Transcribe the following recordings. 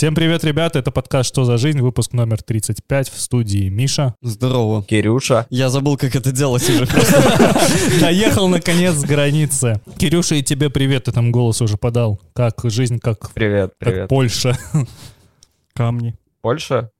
Всем привет, ребята, это подкаст «Что за жизнь?», выпуск номер 35 в студии Миша. Здорово. Кирюша. Я забыл, как это делать уже. Доехал, наконец, с границы. Кирюша, и тебе привет, ты там голос уже подал. Как жизнь, как, Привет, привет. Польша. Камни. Польша?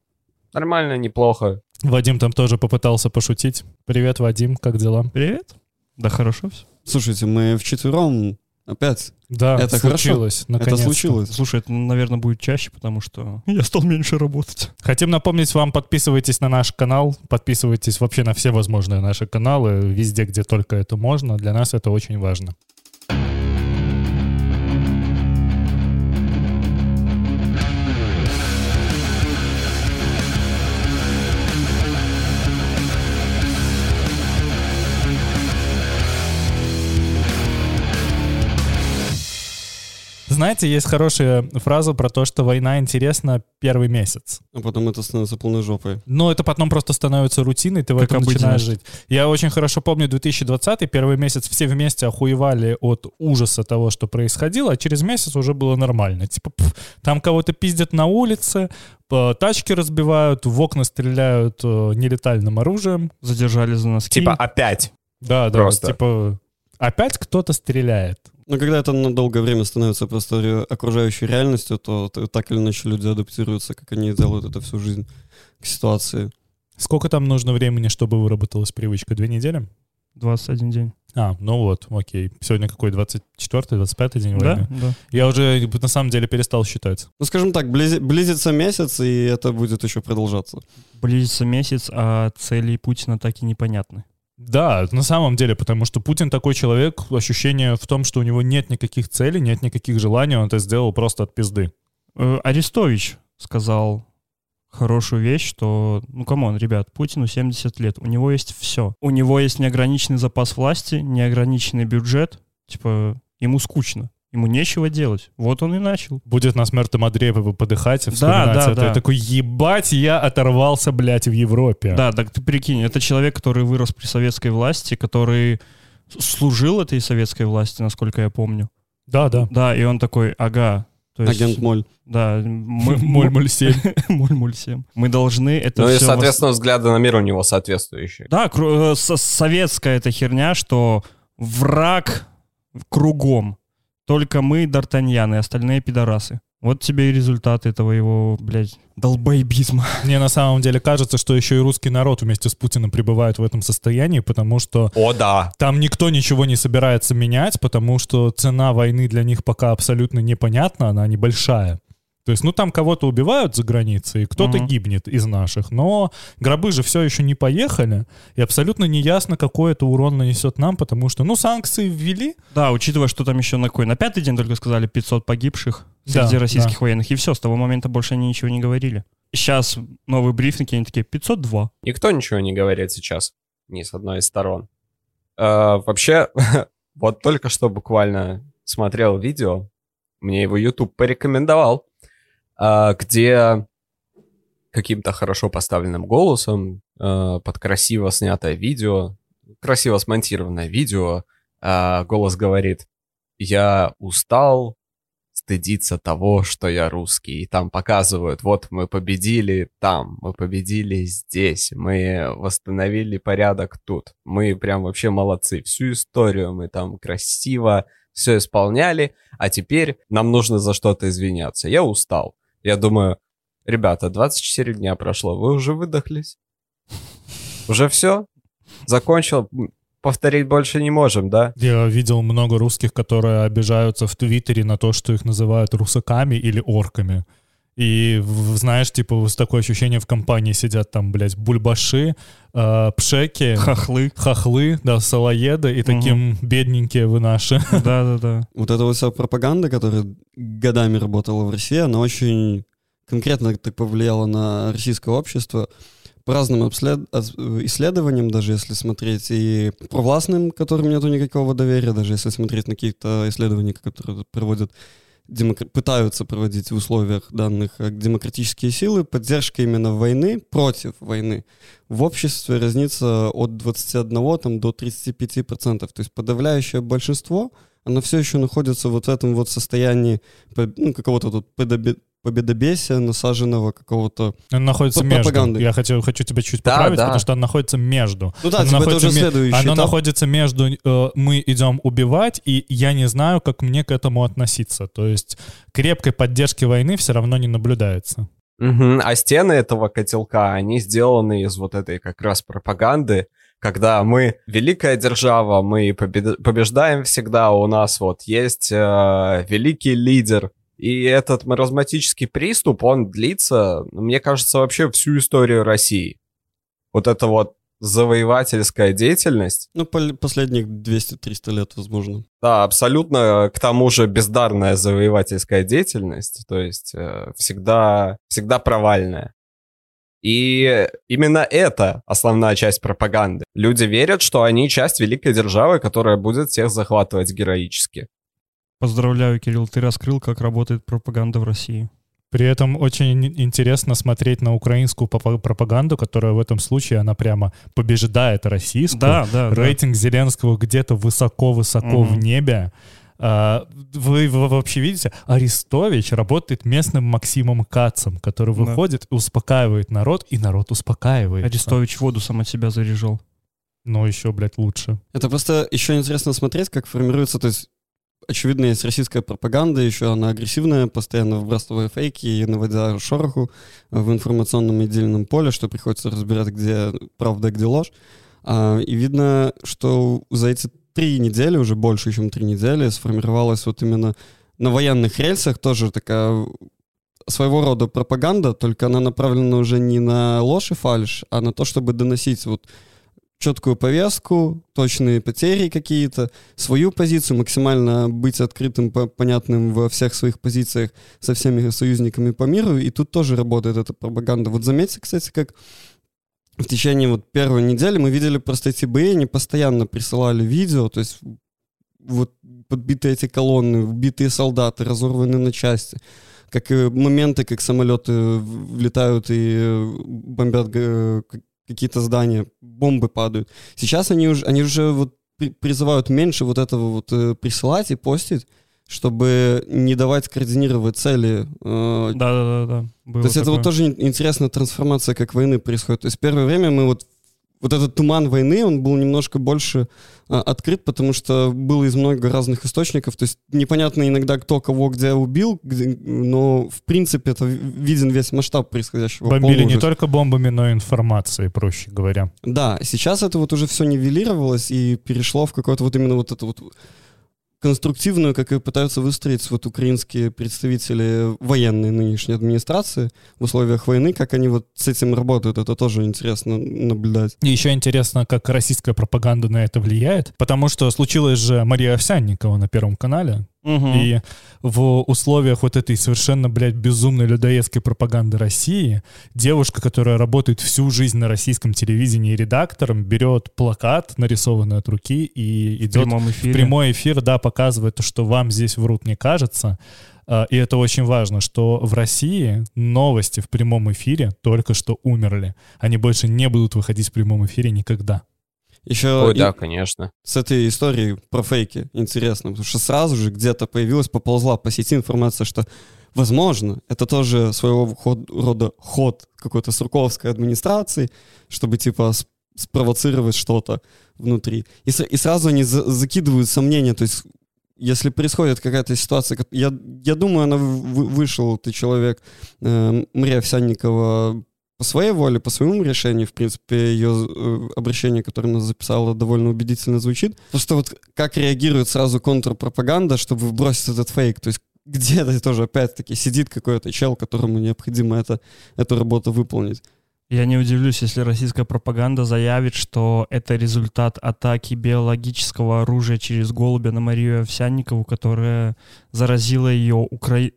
Нормально, неплохо. Вадим там тоже попытался пошутить. Привет, Вадим, как дела? Привет. Да хорошо все. Слушайте, мы вчетвером опять. Да, Это хорошо. случилось, Это случилось. Слушай, это, наверное, будет чаще, потому что я стал меньше работать. Хотим напомнить вам, подписывайтесь на наш канал, подписывайтесь вообще на все возможные наши каналы, везде, где только это можно. Для нас это очень важно. Знаете, есть хорошая фраза про то, что война интересна первый месяц. А потом это становится полной жопой. Но это потом просто становится рутиной, ты в Как этом начинаешь обыденность. жить. Я очень хорошо помню 2020 первый месяц все вместе охуевали от ужаса того, что происходило, а через месяц уже было нормально. Типа, пф, там кого-то пиздят на улице, тачки разбивают, в окна стреляют э, нелетальным оружием. Задержали за носки. Типа опять. Да, да, Просто. типа опять кто-то стреляет. Но когда это на долгое время становится просто окружающей реальностью, то так или иначе люди адаптируются, как они делают это всю жизнь, к ситуации. Сколько там нужно времени, чтобы выработалась привычка? Две недели? 21 день. А, ну вот, окей. Сегодня какой, 24-й, 25-й день Да? войны? Да. Я уже на самом деле перестал считать. Ну, скажем так, близи- близится месяц, и это будет еще продолжаться. Близится месяц, а цели Путина так и непонятны. Да, на самом деле, потому что Путин такой человек, ощущение в том, что у него нет никаких целей, нет никаких желаний, он это сделал просто от пизды. Э, Арестович сказал хорошую вещь, что, ну, come on, ребят, Путину 70 лет, у него есть все. У него есть неограниченный запас власти, неограниченный бюджет, типа, ему скучно, ему нечего делать. Вот он и начал. Будет на смертном одре подыхать и вспоминать да, это. да. И такой, ебать, я оторвался, блядь, в Европе. Да, так ты прикинь, это человек, который вырос при советской власти, который служил этой советской власти, насколько я помню. да. да. Да, и он такой, ага. То есть, Агент Моль. Да, мы... Моль-моль 7. Моль-моль всем. Мы должны это Ну и, соответственно, взгляды на мир у него соответствующие. Да, кру- э, со- советская эта херня, что враг кругом. Только мы, Д'Артаньян, и остальные пидорасы. Вот тебе и результат этого его, блядь, долбоебизма. Мне на самом деле кажется, что еще и русский народ вместе с Путиным пребывает в этом состоянии, потому что О, да. там никто ничего не собирается менять, потому что цена войны для них пока абсолютно непонятна, она небольшая. То есть, ну, там кого-то убивают за границей, кто-то Мгм. гибнет из наших, но гробы же все еще не поехали, и абсолютно не ясно, какой это урон нанесет нам, потому что, ну, санкции ввели, Да, учитывая, что там еще на какой? На пятый день только сказали 500 погибших среди Да, российских военных. И все, с того момента больше они ничего не говорили. Сейчас новый брифинг, и они такие, 502. Никто ничего не говорит сейчас. Ни с одной из сторон. Э, вообще, вот только что буквально смотрел видео, мне его YouTube порекомендовал, где каким-то хорошо поставленным голосом э, под красиво снятое видео, красиво смонтированное видео, э, голос говорит, я устал стыдиться того, что я русский. И там показывают, вот мы победили там, мы победили здесь, мы восстановили порядок тут. Мы прям вообще молодцы. Всю историю мы там красиво все исполняли, а теперь нам нужно за что-то извиняться. Я устал. Я думаю, ребята, 24 дня прошло, вы уже выдохлись? Уже все? Закончил? Повторить больше не можем, да? Я видел много русских, которые обижаются в Твиттере на то, что их называют русаками или орками. И, знаешь, типа, вот такое ощущение в компании сидят там, блядь, бульбаши, э, пшеки, Хохлы. хохлы, да, салоеды, и таким бедненькие вы наши. Да-да-да. Вот эта вот вся пропаганда, которая годами работала в России, она очень конкретно так повлияла на российское общество. По разным обслед- исследованиям, даже если смотреть, и провластным, которым нету никакого доверия, даже если смотреть на какие-то исследования, которые проводят демокр- пытаются проводить в условиях данных э, демократические силы, поддержка именно войны, против войны, в обществе разнится от 21 там, до 35 процентов. То есть подавляющее большинство, оно все еще находится вот в этом вот состоянии ну, какого-то тут победобесия, насаженного какого-то... Он находится Под между. Я хочу, хочу тебя чуть Да, поправить, да. потому что он находится между. Ну да, Оно типа, это находится уже ме- следующий Оно этап. находится между э, мы идем убивать, и я не знаю, как мне к этому относиться. То есть крепкой поддержки войны все равно не наблюдается. Мгм. А стены этого котелка, они сделаны из вот этой как раз пропаганды, когда мы великая держава, мы побед- побеждаем всегда, у нас вот есть э, великий лидер. И этот маразматический приступ, он длится, мне кажется, вообще всю историю России. Вот это вот завоевательская деятельность, Ну, последних 200-300 лет, возможно. да, абсолютно, к тому же, бездарная завоевательская деятельность, то есть э, всегда, всегда провальная. И именно это основная часть пропаганды. Люди верят, что они часть великой державы, которая будет всех захватывать героически. Поздравляю, Кирилл, ты раскрыл, как работает пропаганда в России. При этом очень ин- интересно смотреть на украинскую пропаганду, которая в этом случае, она прямо побеждает российскую. Да, да, да. Рейтинг Зеленского где-то высоко-высоко в Мгм. небе. А, Вы, вы вообще видите, Арестович работает местным Максимом Кацем, который Да. выходит и успокаивает народ, и народ успокаивается. Арестович воду сам от себя заряжал. Но еще, блядь, лучше. Это просто еще интересно смотреть, как формируется, то есть очевидно, есть российская пропаганда, еще она агрессивная, постоянно вбрасывая фейки и наводя шороху в информационном медийном поле, что приходится разбирать, где правда, где ложь. А, И видно, что за эти три недели, уже больше, чем три недели, сформировалась вот именно на военных рельсах тоже такая своего рода пропаганда, только она направлена уже не на ложь и фальш, а на то, чтобы доносить вот четкую повестку, точные потери какие-то, свою позицию, максимально быть открытым, по- понятным во всех своих позициях со всеми союзниками по миру, и тут тоже работает эта пропаганда. Вот заметьте, кстати, как в течение вот первой недели мы видели просто эти бои, они постоянно присылали видео, то есть вот подбитые эти колонны, убитые солдаты, разорваны на части, как э, моменты, как самолеты влетают и э, бомбят э, какие-то здания, бомбы падают. Сейчас они уже, они уже вот при- призывают меньше вот этого вот э, присылать и постить, чтобы не давать координировать цели. Да, да, да, да. Было то есть это вот такое. тоже ин- интересная трансформация, как войны происходит. То есть первое время мы вот вот этот туман войны, он был немножко больше а, открыт, потому что было из много разных источников. То есть непонятно иногда, кто кого где убил, где- но в принципе это виден весь масштаб происходящего. Бомбили не только бомбами, но и информацией, проще говоря. Да, сейчас это вот уже все нивелировалось и перешло в какое-то вот именно вот это вот конструктивную, как и пытаются выстроить вот украинские представители военной нынешней администрации в условиях войны, как они вот с этим работают, это тоже интересно наблюдать. И еще интересно, как российская пропаганда на это влияет, потому что случилось же Мария Овсянникова на Первом канале, Мгм. и в условиях вот этой совершенно, блядь, безумной людоедской пропаганды России девушка, которая работает всю жизнь на российском телевидении редактором, берет плакат, нарисованный от руки, и в идет прямом в прямой эфир, да, показывает то, что вам здесь врут, не кажется. А, И это очень важно, что в России новости в прямом эфире только что умерли. Они больше не будут выходить в прямом эфире никогда. Еще Ой, и да, конечно. с этой историей про фейки интересно, потому что сразу же где-то появилась, поползла по сети информация, что Возможно, это тоже своего ход- рода ход какой-то сурковской администрации, чтобы типа спровоцировать что-то внутри. И, и сразу они за- закидывают сомнения, то есть если происходит какая-то ситуация, я, я думаю, она вы- вышел, ты человек, э, Мария Овсянникова по своей воле, по своему решению, в принципе, ее э, обращение, которое она записала, довольно убедительно звучит. Просто вот как реагирует сразу контрпропаганда, чтобы бросить этот фейк, то есть где-то тоже опять-таки сидит какой-то чел, которому необходимо это, эту работу выполнить. Я не удивлюсь, если российская пропаганда заявит, что это результат атаки биологического оружия через голубя на Марию Овсянникову, которая заразила ее укра...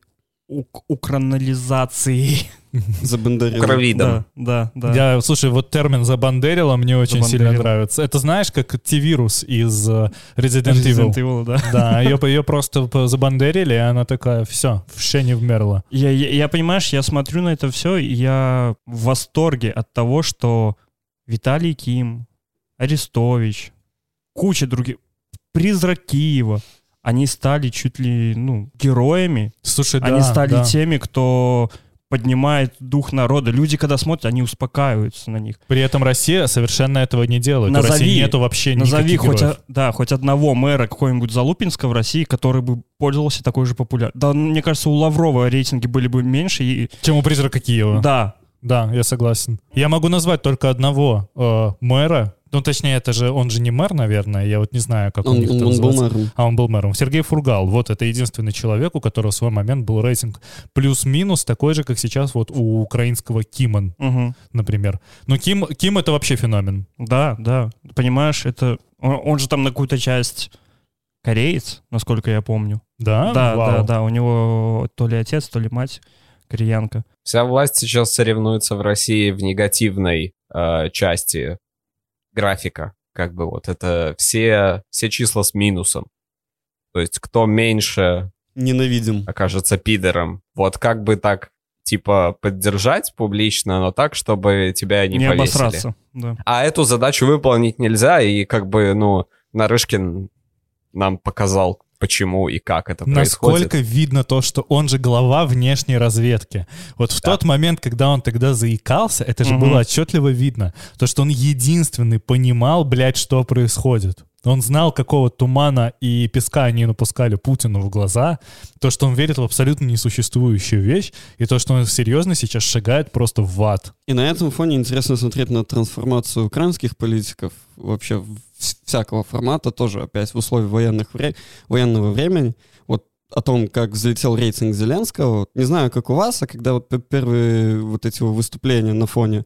ук- укранализацией. Забандарил. Кровидом. Да, да, да. Я, слушай, вот термин «забандерила» мне очень сильно нравится. Это знаешь, как T-вирус из э, Resident, Resident Evil. Evil, да. Да, ее, ее просто забандерили, и она такая, все, в не вмерла. Я, я, я, понимаешь, я смотрю на это все, и я в восторге от того, что Виталий Ким, Арестович, куча других, Призрак Киева, они стали чуть ли, ну, героями. Слушай, да, они стали да. теми, кто поднимает дух народа. Люди, когда смотрят, они успокаиваются на них. При этом Россия совершенно этого не делает. У Назови- России нету вообще Назови никаких хоть, героев. о- да, хоть одного мэра какого-нибудь Залупинска в России, который бы пользовался такой же популярностью. Да, мне кажется, у Лаврова рейтинги были бы меньше. И... Чем у призрака Киева. Да, Да, я согласен. Я могу назвать только одного э, мэра. Ну, точнее, это же он же не мэр, наверное. Я вот не знаю, как Он, это он- он был называется. мэром. А он был мэром. Сергей Фургал. Вот это единственный человек, у которого в свой момент был рейтинг плюс-минус такой же, как сейчас вот у украинского Кимон, мгм. например. Но Ким, Ким это вообще феномен. да, да. Понимаешь, это... Он, он же там на какую-то часть кореец, насколько я помню. Да? да, Вау. да, да. У него то ли отец, то ли мать кореянка. Вся власть сейчас соревнуется в России в негативной э, части графика. Как бы вот это все, все числа с минусом. То есть кто меньше Ненавидим. окажется пидором. Вот как бы так, типа, поддержать публично, но так, чтобы тебя не, Не, повесили. обосраться. Да. А эту задачу выполнить нельзя, и как бы, ну, Нарышкин нам показал, почему и как это Насколько происходит. видно то, что он же глава внешней разведки. Вот в Да. тот момент, когда он тогда заикался, это же Мгм. было отчетливо видно. То, что он единственный понимал, блядь, что происходит. Он знал, какого тумана и песка они напускали Путину в глаза, то, что он верит в абсолютно несуществующую вещь, и то, что он серьезно сейчас шагает просто в ад. И на этом фоне интересно смотреть на трансформацию украинских политиков, вообще всякого формата, тоже опять в условиях военных вре- военного времени. Вот о том, как взлетел рейтинг Зеленского. Не знаю, как у вас, а когда вот первые вот эти выступления на фоне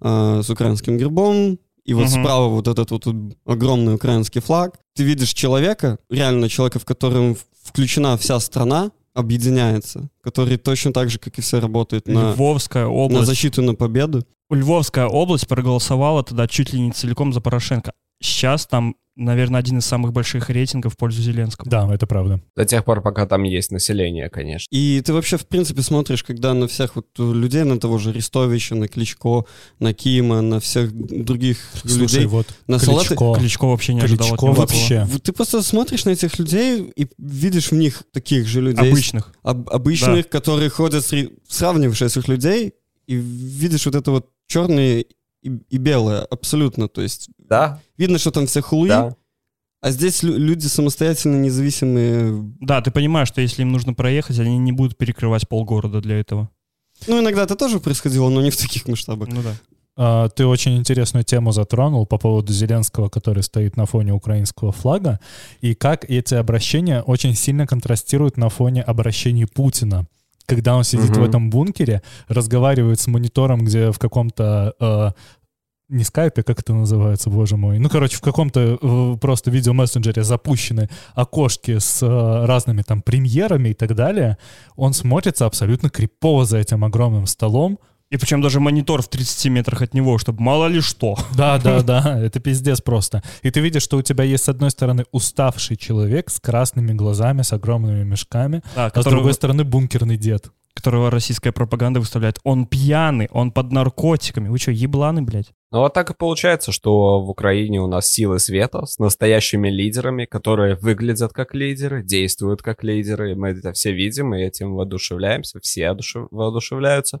э, с украинским гербом, и вот Мгм. справа вот этот вот огромный украинский флаг, ты видишь человека, реально человека, в котором включена вся страна, объединяется, который точно так же, как и все, работает на, Львовская на область. защиту, на победу. Львовская область проголосовала тогда чуть ли не целиком за Порошенко. Сейчас там, наверное, один из самых больших рейтингов в пользу Зеленского. Да, это правда. До тех пор, пока там есть население, конечно. И ты вообще, в принципе, смотришь, когда на всех вот людей, на того же Рестовича, на Кличко, на Кима, на всех других Слушай, людей, вот на салаты... Кличко. Кличко вообще не ожидал от Кличко вообще. Ты просто смотришь на этих людей и видишь в них таких же людей. Обычных. об- обычных, которые ходят, сре- сравниваешь этих людей, и видишь вот это вот черное и, и белое абсолютно. То есть Да, видно, что там все хуи, да. а здесь лю- люди самостоятельно, независимые. Да, ты понимаешь, что если им нужно проехать, они не будут перекрывать полгорода для этого. Ну, иногда это тоже происходило, но не в таких масштабах. Ну да. А, Ты очень интересную тему затронул по поводу Зеленского, который стоит на фоне украинского флага, и как эти обращения очень сильно контрастируют на фоне обращений Путина. Когда он сидит Мгм. в этом бункере, разговаривает с монитором, где в каком-то э, не скайпе, как это называется, боже мой. Ну, короче, в каком-то э, просто видеомессенджере запущены окошки с э, разными там премьерами и так далее. Он смотрится абсолютно крипово за этим огромным столом. И причем даже монитор в 30 метрах от него, чтобы мало ли что. Да, да, да, это пиздец просто. И ты видишь, что у тебя есть, с одной стороны, уставший человек с красными глазами, с огромными мешками, Да, а с другой стороны, бункерный дед. Которого российская пропаганда выставляет. Он пьяный, он под наркотиками. Вы что, ебланы, блядь? Ну вот так и получается, что в Украине у нас силы света с настоящими лидерами, которые выглядят как лидеры, действуют как лидеры. Мы это все видим и этим воодушевляемся, все одушев- воодушевляются,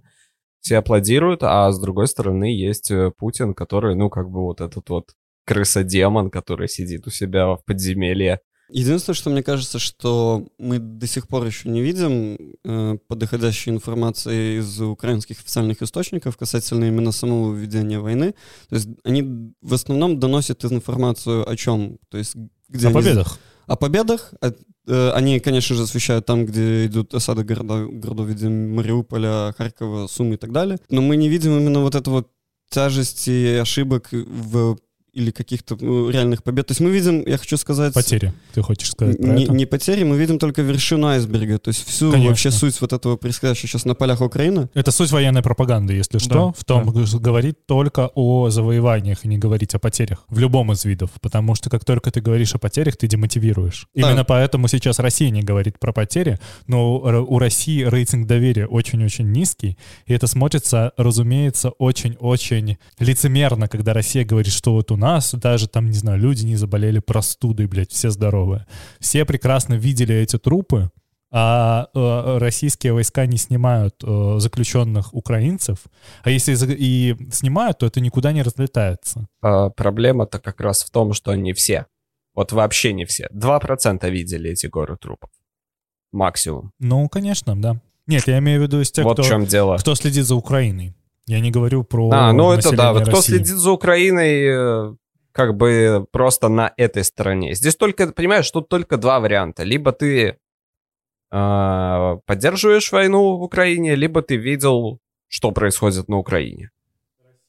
все аплодируют, а с другой стороны есть э, Путин, который, ну, как бы вот этот вот крыса-демон, который сидит у себя в подземелье. Единственное, что мне кажется, что мы до сих пор еще не видим э, подоходящей информации из украинских официальных источников касательно именно самого ведения войны. То есть они в основном доносят информацию о чем? То есть где О они- победах. О победах. О- э, они, конечно же, освещают там, где идут осады города, городов в виде Мариуполя, Харькова, Сумы и так далее. Но мы не видим именно вот это вот тяжести и ошибок в или каких-то ну, реальных побед. То есть мы видим, я хочу сказать... Потери, ты хочешь сказать про Не, это? не потери, мы видим только вершину айсберга, то есть всю Конечно. вообще суть вот этого происходящего сейчас на полях Украины. Это суть военной пропаганды, если что, Да, в том, говорить только о завоеваниях и не говорить о потерях в любом из видов, потому что как только ты говоришь о потерях, ты демотивируешь. Да. Именно поэтому сейчас Россия не говорит про потери, но у России рейтинг доверия очень-очень низкий, и это смотрится, разумеется, очень-очень лицемерно, когда Россия говорит, что вот у нас даже там, не знаю, люди не заболели простудой, блядь, все здоровые. Все прекрасно видели эти трупы, а э, российские войска не снимают э, заключенных украинцев, а если и снимают, то это никуда не разлетается. А, проблема-то как раз в том, что не все. Вот вообще не все. 2% видели эти горы трупов. Максимум. Ну, конечно, да. Нет, я имею в виду из тех, вот кто, в чем дело. кто следит за Украиной. Я не говорю про А, ну это да. Вот кто следит за Украиной, э, как бы просто на этой стороне. Здесь только, понимаешь, тут только два варианта. Либо ты э, поддерживаешь войну в Украине, либо ты видел, что происходит на Украине.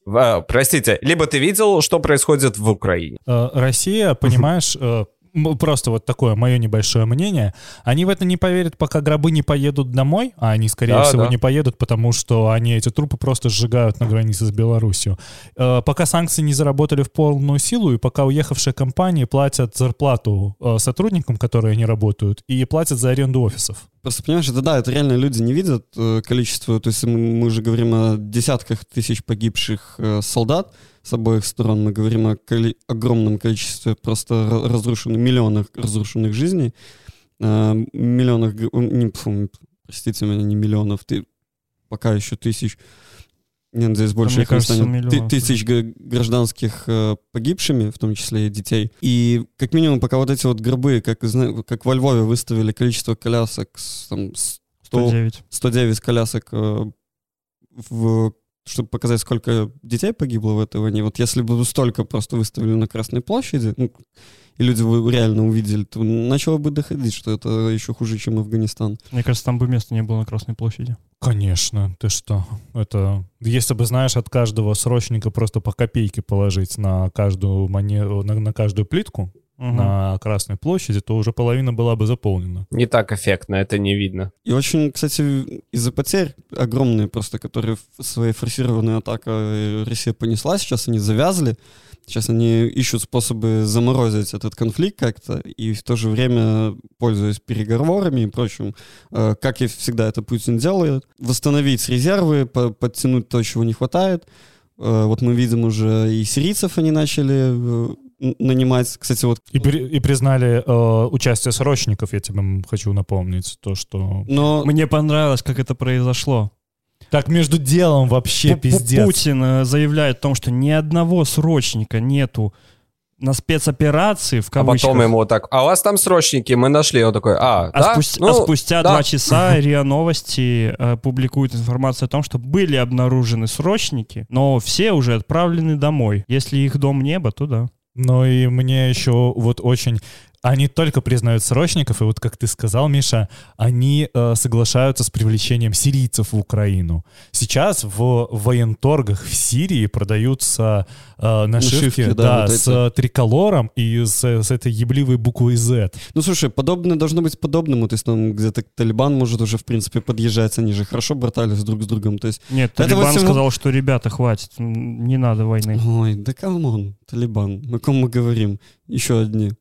В- э, простите, либо ты видел, что происходит в Украине. Э, Россия, понимаешь, э, просто вот такое мое небольшое мнение, они в это не поверят, пока гробы не поедут домой, а они, скорее Да, всего, да. не поедут, потому что они эти трупы просто сжигают на границе с Беларусью. Э, Пока санкции не заработали в полную силу, и пока уехавшие компании платят зарплату э, сотрудникам, которые не работают, и платят за аренду офисов. Просто понимаешь, это да, это реально люди не видят э, количество, то есть мы, мы же говорим о десятках тысяч погибших э, солдат с обоих сторон, мы говорим о коли- огромном количестве просто ра- разрушенных, миллионах разрушенных жизней, э, миллионах, не, фу, простите меня, не миллионов, ты, пока еще тысяч, нет, здесь больше их станет, Ты- тысяч гражданских э, погибшими, в том числе и детей. И как минимум, пока вот эти вот гробы, как, как во Львове выставили количество колясок, там, 100, 109. 109 колясок, э, в, чтобы показать, сколько детей погибло в этой войне. Вот если бы столько просто выставили на Красной площади, ну, и люди бы реально увидели, то начало бы доходить, что это еще хуже, чем Афганистан. Мне кажется, там бы места не было на Красной площади. Конечно, ты что? Это если бы знаешь от каждого срочника просто по копейке положить на каждую монету, на, на каждую плитку Мгм. на Красной площади, то уже половина была бы заполнена. Не так эффектно, это не видно. И очень, кстати, из-за потерь огромные просто, которые в своей форсированной атакой Россия понесла, сейчас они завязли, сейчас они ищут способы заморозить этот конфликт как-то, и в то же время, пользуясь переговорами и прочим, э, как и всегда это Путин делает, восстановить резервы, по- подтянуть то, чего не хватает. Э, Вот мы видим уже и сирийцев они начали э, нанимать. Кстати, вот И, при- и признали э, участие срочников, я тебе хочу напомнить, то, что... но Мне понравилось, как это произошло. Так между делом вообще Пу- пиздец. Путин э, заявляет о том, что ни одного срочника нету на спецоперации, в А кавычках. потом ему вот так, а у вас там срочники, мы нашли. Он такой, а, А, да? спустя, Ну, а спустя да. два часа РИА Новости э, публикует информацию о том, что были обнаружены срочники, но все уже отправлены домой. Если их дом небо, то да. Но и мне еще вот очень... Они только признают срочников, и вот как ты сказал, Миша, они э, соглашаются с привлечением сирийцев в Украину. Сейчас в военторгах в Сирии продаются э, нашивки, Нашивки, да, да, вот с эти. триколором и с, с этой ебливой буквой Z. Ну, слушай, подобное должно быть подобному. То есть там где-то Талибан может уже, в принципе, подъезжать. Они же хорошо братались друг с другом. То есть, Нет, Это Талибан всего- сказал, что ребята, хватит, не надо войны. ой, да come on, Талибан. О ком мы говорим? Еще одни.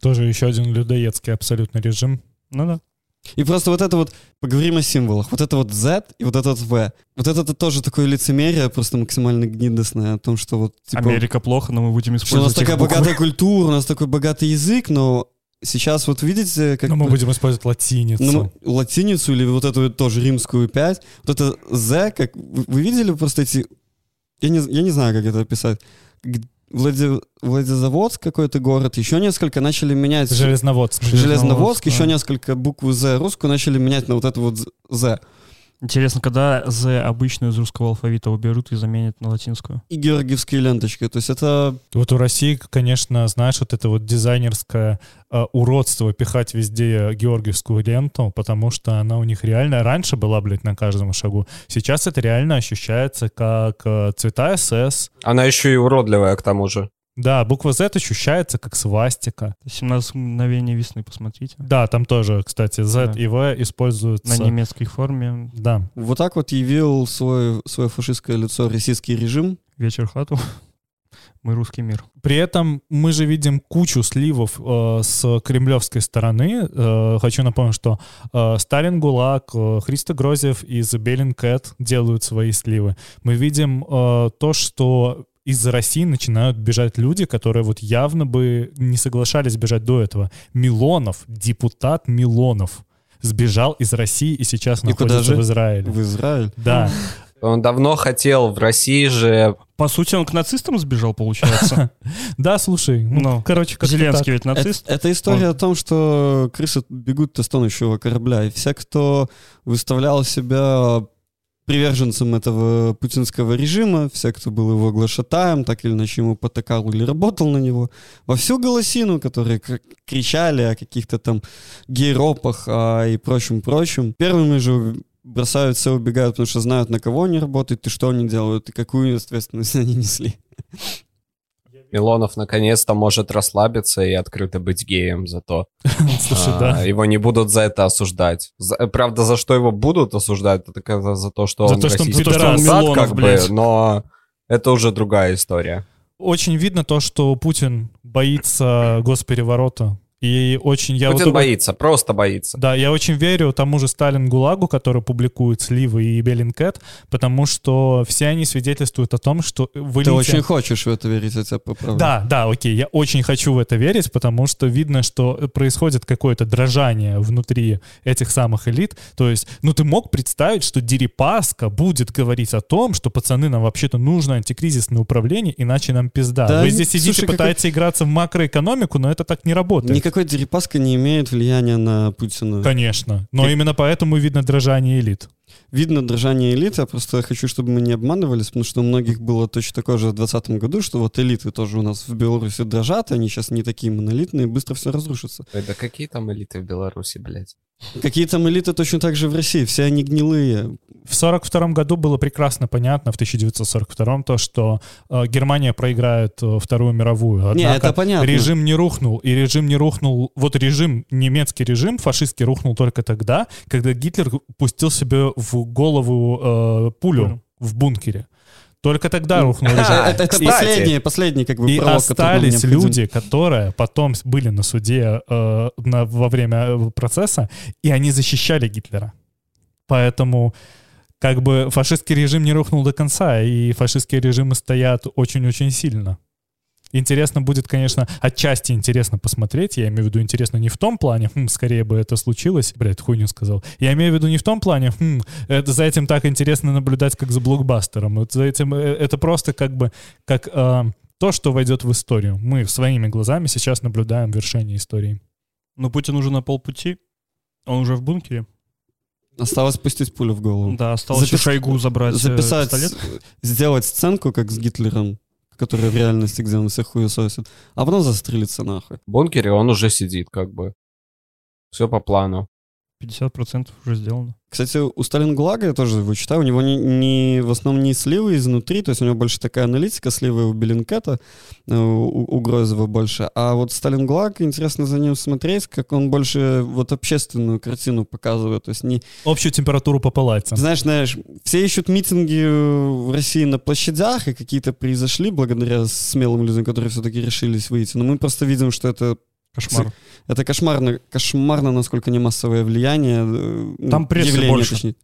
Тоже еще один людоедский абсолютно режим. Ну да. И просто вот это вот, поговорим о символах. Вот это вот Z и вот этот V. Вот это -то тоже такое лицемерие, просто максимально гнидостное о том, что вот, типа, Америка плохо, но мы будем что у нас использовать такая буквы. богатая культура, у нас такой богатый язык, но сейчас вот видите, как Но мы бы- будем использовать латиницу. Ну, латиницу или вот эту тоже римскую 5, вот это Z, как вы, видели просто эти, я не, я не знаю, как это описать, Влади- Владизаводск какой-то город, еще несколько начали менять, Железноводск. Железноводск, Железноводск, да. еще несколько буквы Z русскую начали менять на вот это вот Z. Интересно, когда «з» обычную из русского алфавита уберут и заменят на латинскую? И георгиевские ленточки, то есть это, Вот у России, конечно, знаешь, вот это вот дизайнерское э, уродство пихать везде георгиевскую ленту, потому что она у них реально раньше была, блядь, на каждом шагу. Сейчас это реально ощущается как э, цвета СС. Она еще и уродливая, к тому же. Да, буква Z ощущается как свастика. 17 мгновений весны, посмотрите. Да, там тоже, кстати, Z Да. и V используются. На немецкой форме Да. вот так вот явил свой, свое фашистское лицо российский режим. вечер хату. Мы русский мир. При этом мы же видим кучу сливов э, с кремлевской стороны. Э, хочу напомнить, что э, Сталин ГУЛАГ, э, Христо Грозев из Беллинкэт делают свои сливы. Мы видим э, то, что из России начинают бежать люди, которые вот явно бы не соглашались бежать до этого. Милонов, депутат Милонов, сбежал из России и сейчас И куда находится же? в Израиле. В Израиль. Да. Он давно хотел в России же... По сути, он к нацистам сбежал, получается. Да, слушай, ну, Ну, короче, Зеленский ведь нацист. это история о том, что крысы бегут с тонущего корабля. И все, кто выставлял себя приверженцем этого путинского режима, все, кто был его глашатаем, так или иначе ему потакал или работал на него, во всю голосину, которые кр- кричали о каких-то там гейропах а, и прочем-прочем, первыми же бросают все, убегают, потому что знают, на кого они работают и что они делают, и какую ответственность они несли. Милонов наконец-то может расслабиться и открыто быть геем зато. Слушай, А, да. Его не будут за это осуждать. Правда, за что его будут осуждать, это за то, что он российский как бы, но это уже другая история. Очень видно то, что Путин боится госпереворота. И очень... Я Путин вот- боится, просто боится. Да, я очень верю тому же Сталин Гулагу, который публикует сливы и Bellingcat, потому что все они свидетельствуют о том, что в Ты очень хочешь в это верить, я тебя поправлю. Да, да, окей, я очень хочу в это верить, потому что видно, что происходит какое-то дрожание внутри этих самых элит. То есть, ну ты мог представить, что Дерипаска будет говорить о том, что пацаны, нам вообще-то нужно антикризисное управление, иначе нам пизда. Да, Вы здесь сидите, слушай, пытаетесь играться в макроэкономику, но это так не работает. Никакой Дерипаска не имеет влияния на Путина. Конечно. Но Ты- именно поэтому видно дрожание элит. Видно дрожание элиты, я просто хочу, чтобы мы не обманывались, потому что у многих было точно такое же в 2020 году, что вот элиты тоже у нас в Беларуси дрожат, они сейчас не такие монолитные, быстро все разрушится. Да какие там элиты в Беларуси, блядь? Какие там элиты точно так же в России, все они гнилые. В 42 году было прекрасно понятно, в 1942 то, что э, Германия проиграет э, Вторую мировую. не, Однако это понятно. режим не рухнул. И режим не рухнул... Вот режим, немецкий режим, фашистский, рухнул только тогда, когда Гитлер пустил себе в голову э, пулю Пулю. в бункере. Только тогда рухнул режим. это, последний, последний как бы И остались люди, которые потом были на суде э, во время э, процесса, и они защищали Гитлера. Поэтому как бы фашистский режим не рухнул до конца, и фашистские режимы стоят очень-очень сильно. Интересно будет, конечно, отчасти интересно посмотреть. Я имею в виду интересно не в том плане, хм, скорее бы это случилось. Блядь, хуйню сказал. Я имею в виду не в том плане, хм, это, за этим так интересно наблюдать, как за блокбастером. Вот за этим, э, это просто как бы как э, то, что войдет в историю. Мы своими глазами сейчас наблюдаем вершение истории. Но Путин уже на полпути. Он уже в бункере. Осталось пустить пулю в голову. Да, осталось Запис- Шойгу забрать э, Записать, пистолет. сделать сценку, как с Гитлером, который в реальности, где он всех хуесосит, а потом застрелиться нахуй. В бункере он уже сидит, как бы. Все по плану. 50% уже сделано. Кстати, у Сталингулага, я тоже его читаю, у него не, не- в основном не сливы изнутри, то есть у него больше такая аналитика, сливы у Беллинкета, э, у, у Грозева больше. А вот Сталингулаг, интересно за ним смотреть, как он больше вот общественную картину показывает. То есть не, Общую температуру по палатям. знаешь, знаешь, все ищут митинги в России на площадях, и какие-то произошли благодаря смелым людям, которые все-таки решились выйти. Но мы просто видим, что это Кошмар. это кошмарно, кошмарно, насколько не массовое влияние. э, ну, Там прессы явление, больше. точнее.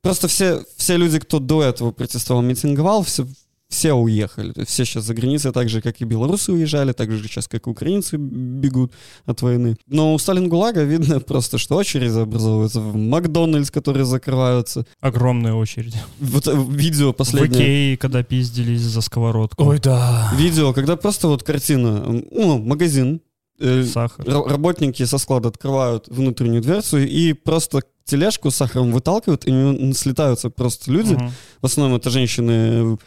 Просто все, все люди, кто до этого протестовал, митинговал, все, все уехали. Все сейчас за границей, так же, как и белорусы уезжали, так же сейчас, как и украинцы бегут от войны. Но у Сталингулага видно просто, что очереди образовываются в Макдональдс, которые закрываются. Огромная очередь. Вот э, видео В последнее. Икее, когда пиздились за сковородку. Ой, да. Видео, когда просто вот картина, ну, магазин, э, Сахар. Работники со склада открывают внутреннюю дверцу и просто тележку с сахаром выталкивают, и у него слетаются просто люди, Мгм. в основном это женщины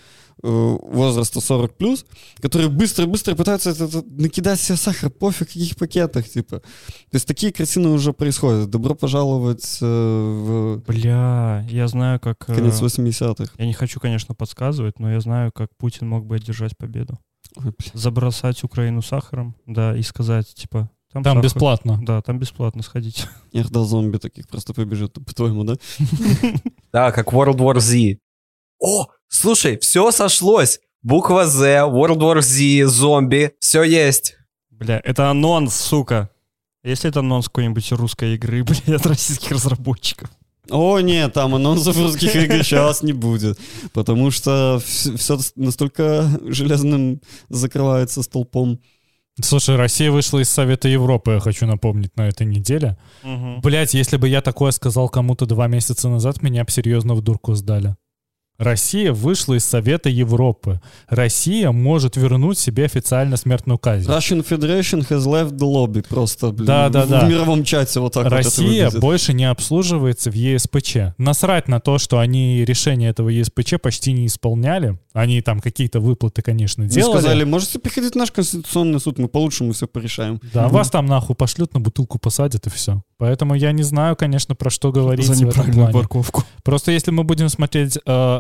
э, возраста 40 плюс, которые быстро-быстро пытаются это- это накидать себе сахар, пофиг в каких пакетах, типа. То есть такие картины уже происходят. Добро пожаловать э, в Бля, я знаю, как... э, конец 80-х. Я не хочу, конечно, подсказывать, но я знаю, как Путин мог бы одержать победу. Забросать Украину сахаром, да, и сказать, типа, там, Там сахар. бесплатно. Да, там бесплатно сходите. Я ждал зомби таких просто побежит, по-твоему, да? Да, как World War Z. О, слушай, все сошлось. Буква Z, World War Z, зомби, все есть. Бля, это анонс, сука. Если это анонс какой-нибудь русской игры, бля, от российских разработчиков. О, нет, там анонсов русских игр сейчас не будет, потому что все настолько железным закрывается столпом. Слушай, Россия вышла из Совета Европы, я хочу напомнить, на этой неделе. Мгм. Блять, если бы я такое сказал кому-то два месяца назад, меня бы серьезно в дурку сдали. Россия вышла из Совета Европы. Россия может вернуть себе официально смертную казнь. Russian Federation has left the lobby просто, блин, Да, да, в, да. в мировом чате вот так вот Россия выглядит. больше не обслуживается в ЕСПЧ. Насрать на то, что они решение этого ЕСПЧ почти не исполняли. Они там какие-то выплаты, конечно, делали. сказали, можете приходить в наш конституционный суд, мы по-лучшему все порешаем. Да, вас там нахуй пошлют, на бутылку посадят и все. Поэтому я не знаю, конечно, про что говорить За в этом неправильную плане. парковку. Просто если мы будем смотреть, э,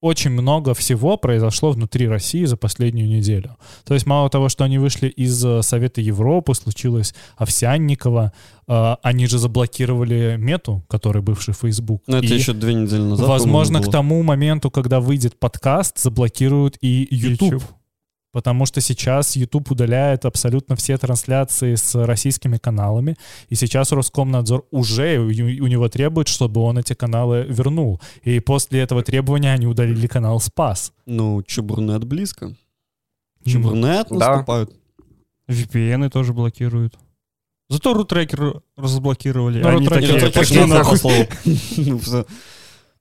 очень много всего произошло внутри России за последнюю неделю. То есть мало того, что они вышли из э, Совета Европы, случилось Овсянникова, э, они же заблокировали Мету, который бывший Facebook. Но это И, еще две недели назад. Возможно, к тому моменту, когда выйдет подкаст, заблокируют и YouTube. YouTube. Потому что сейчас YouTube удаляет абсолютно все трансляции с российскими каналами. И сейчас Роскомнадзор уже у, него требует, чтобы он эти каналы вернул. И после этого требования они удалили канал Спас. Ну, Чебурнет близко. Чебурнет Да. наступают. VPN тоже блокируют. Зато рутрекер разблокировали. Ну, Они рутрекер такие, пошли нахуй. Ну.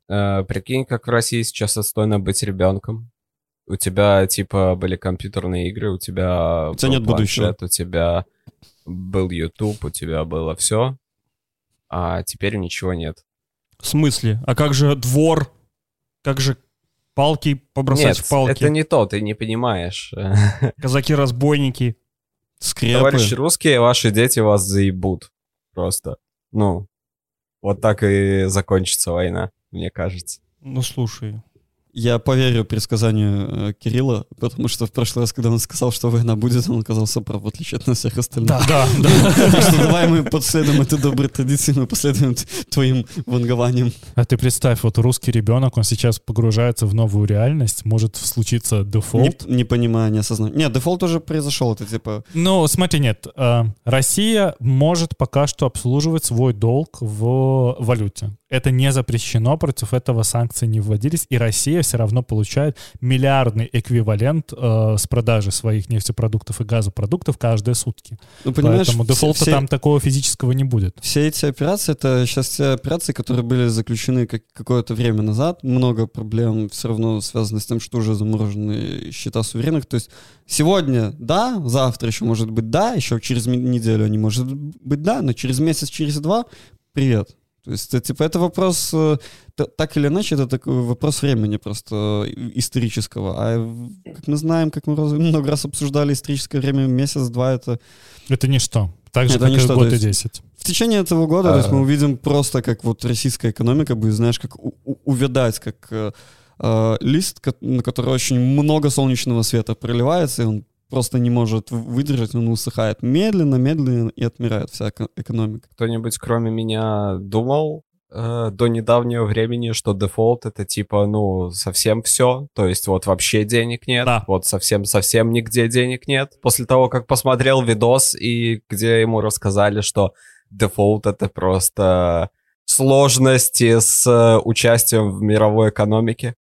Э, прикинь, как в России сейчас отстойно быть ребенком. У тебя, типа, были компьютерные игры, у тебя У тебя нет будущего. у тебя был YouTube, у тебя было все, а теперь ничего нет. В смысле? А как же двор? Как же палки побросать нет, в палки? это не то, ты не понимаешь. Казаки-разбойники. Скрепы. Товарищи русские, ваши дети вас заебут. Просто. Ну, вот так и закончится война, мне кажется. Ну, слушай. Я поверю предсказанию э, Кирилла, потому что в прошлый раз, когда он сказал, что война будет, он оказался прав, в отличие от нас всех остальных. Да, да. Так что давай мы последуем этой доброй традиции, мы последуем твоим вангованием. А ты представь, вот русский ребенок, он сейчас погружается в новую реальность, может случиться дефолт. Не, не понимая, не осознавая. Нет, дефолт уже произошел, это типа... Ну, смотри, нет. э, Россия может пока что обслуживать свой долг в валюте. Это не запрещено, против этого санкции не вводились, и Россия все равно получает миллиардный эквивалент э, с продажи своих нефтепродуктов и газопродуктов каждые сутки. Ну, понимаешь, Поэтому дефолта все- там такого физического не будет. Все эти операции, это сейчас те операции, которые были заключены как, какое-то время назад. Много проблем все равно связано с тем, что уже заморожены счета суверенных. То есть сегодня да, завтра еще может быть да, еще через неделю не может быть да, но через месяц, через два привет. То есть, это, типа, это вопрос, э, так или иначе, это такой вопрос времени просто э, исторического. А как мы знаем, как мы много раз обсуждали историческое время, месяц-два это Это ничто. Так же, Это как и ничто, год то и есть- 10. в течение этого года, то есть А. мы увидим просто, как вот российская экономика будет, знаешь, как у- у- увядать, как э, э, лист, на который очень много солнечного света проливается, и он просто не может выдержать, он усыхает медленно, медленно и отмирает вся эко- экономика. Кто-нибудь кроме меня думал э, до недавнего времени, что дефолт это типа, ну, совсем все, то есть вот вообще денег нет, Да. вот совсем-совсем нигде денег нет. После того, как посмотрел видос, и где ему рассказали, что дефолт это просто сложности с э, участием в мировой экономике.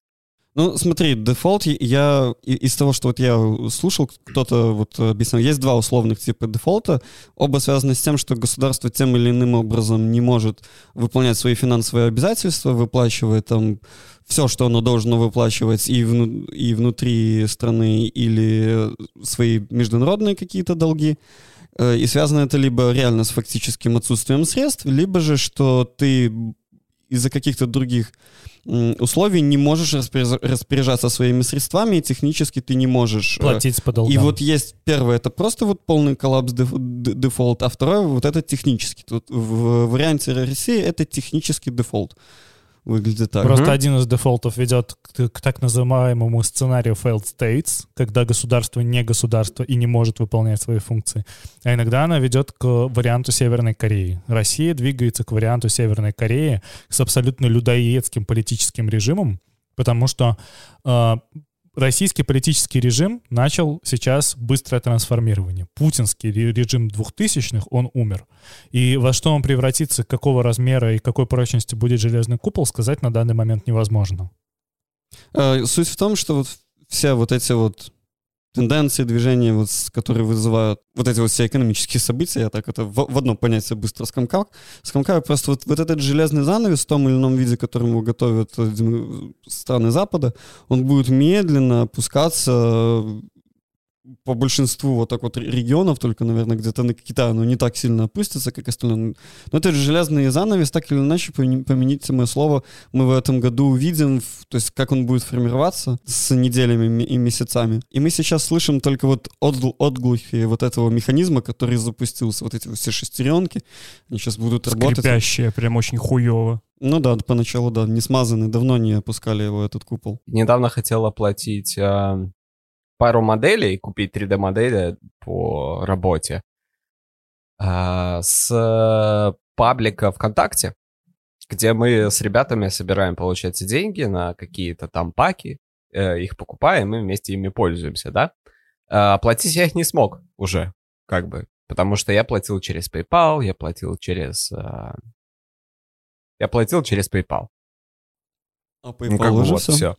Ну, смотри, дефолт, я- из того, что вот я слушал, кто-то вот объяснял, есть два условных типа дефолта, оба связаны с тем, что государство тем или иным образом не может выполнять свои финансовые обязательства, выплачивая там все, что оно должно выплачивать и, вну- и внутри страны, или свои международные какие-то долги. Э, И связано это либо реально с фактическим отсутствием средств, либо же, что ты из-за каких-то других условий не можешь распоряж- распоряжаться своими средствами, и технически ты не можешь... э, Платить по долгам. И вот есть первое, это просто вот полный коллапс деф- дефолт, а второе вот это технический. Тут в варианте России это технический дефолт. Выглядит так. Просто Мгм. один из дефолтов ведет к, к так называемому сценарию failed states, когда государство не государство и не может выполнять свои функции. А иногда она ведет к варианту Северной Кореи. Россия двигается к варианту Северной Кореи с абсолютно людоедским политическим режимом, потому что э, российский политический режим начал сейчас быстрое трансформирование. Путинский ре- режим 2000-х, он умер. И во что он превратится, какого размера и какой прочности будет железный купол, сказать на данный момент невозможно. Э, Суть в том, что вот все вот эти вот тенденции, движения, вот, которые вызывают вот эти вот все экономические события, я так это в, в одно понятие быстро скомкал, скомкаю просто вот, вот этот железный занавес в том или ином виде, которым его готовят э, дем- страны Запада, он будет медленно опускаться э, по большинству вот так вот ре- регионов, только, наверное, где-то на Китай оно не так сильно опустится, как остальное. Но этот железный занавес, так или иначе, помени- помените мое слово, мы в этом году увидим, то есть как он будет формироваться с неделями и месяцами. И мы сейчас слышим только вот отгл- отглухи вот этого механизма, который запустился, вот эти вот все шестеренки, они сейчас будут работать. Скрипящее, прям очень хуево. Ну да, поначалу, да, не смазанный, давно не опускали его, этот купол. Недавно хотел оплатить э, пару моделей, купить 3D-модели по работе э, с э, паблика ВКонтакте, где мы с ребятами собираем, получается, деньги на какие-то там паки, э, их покупаем и вместе ими пользуемся, да? Э, Оплатить я их не смог уже, как бы, потому что я платил через PayPal, я платил через... э, Я платил через PayPal. А Ну, как бы вот все.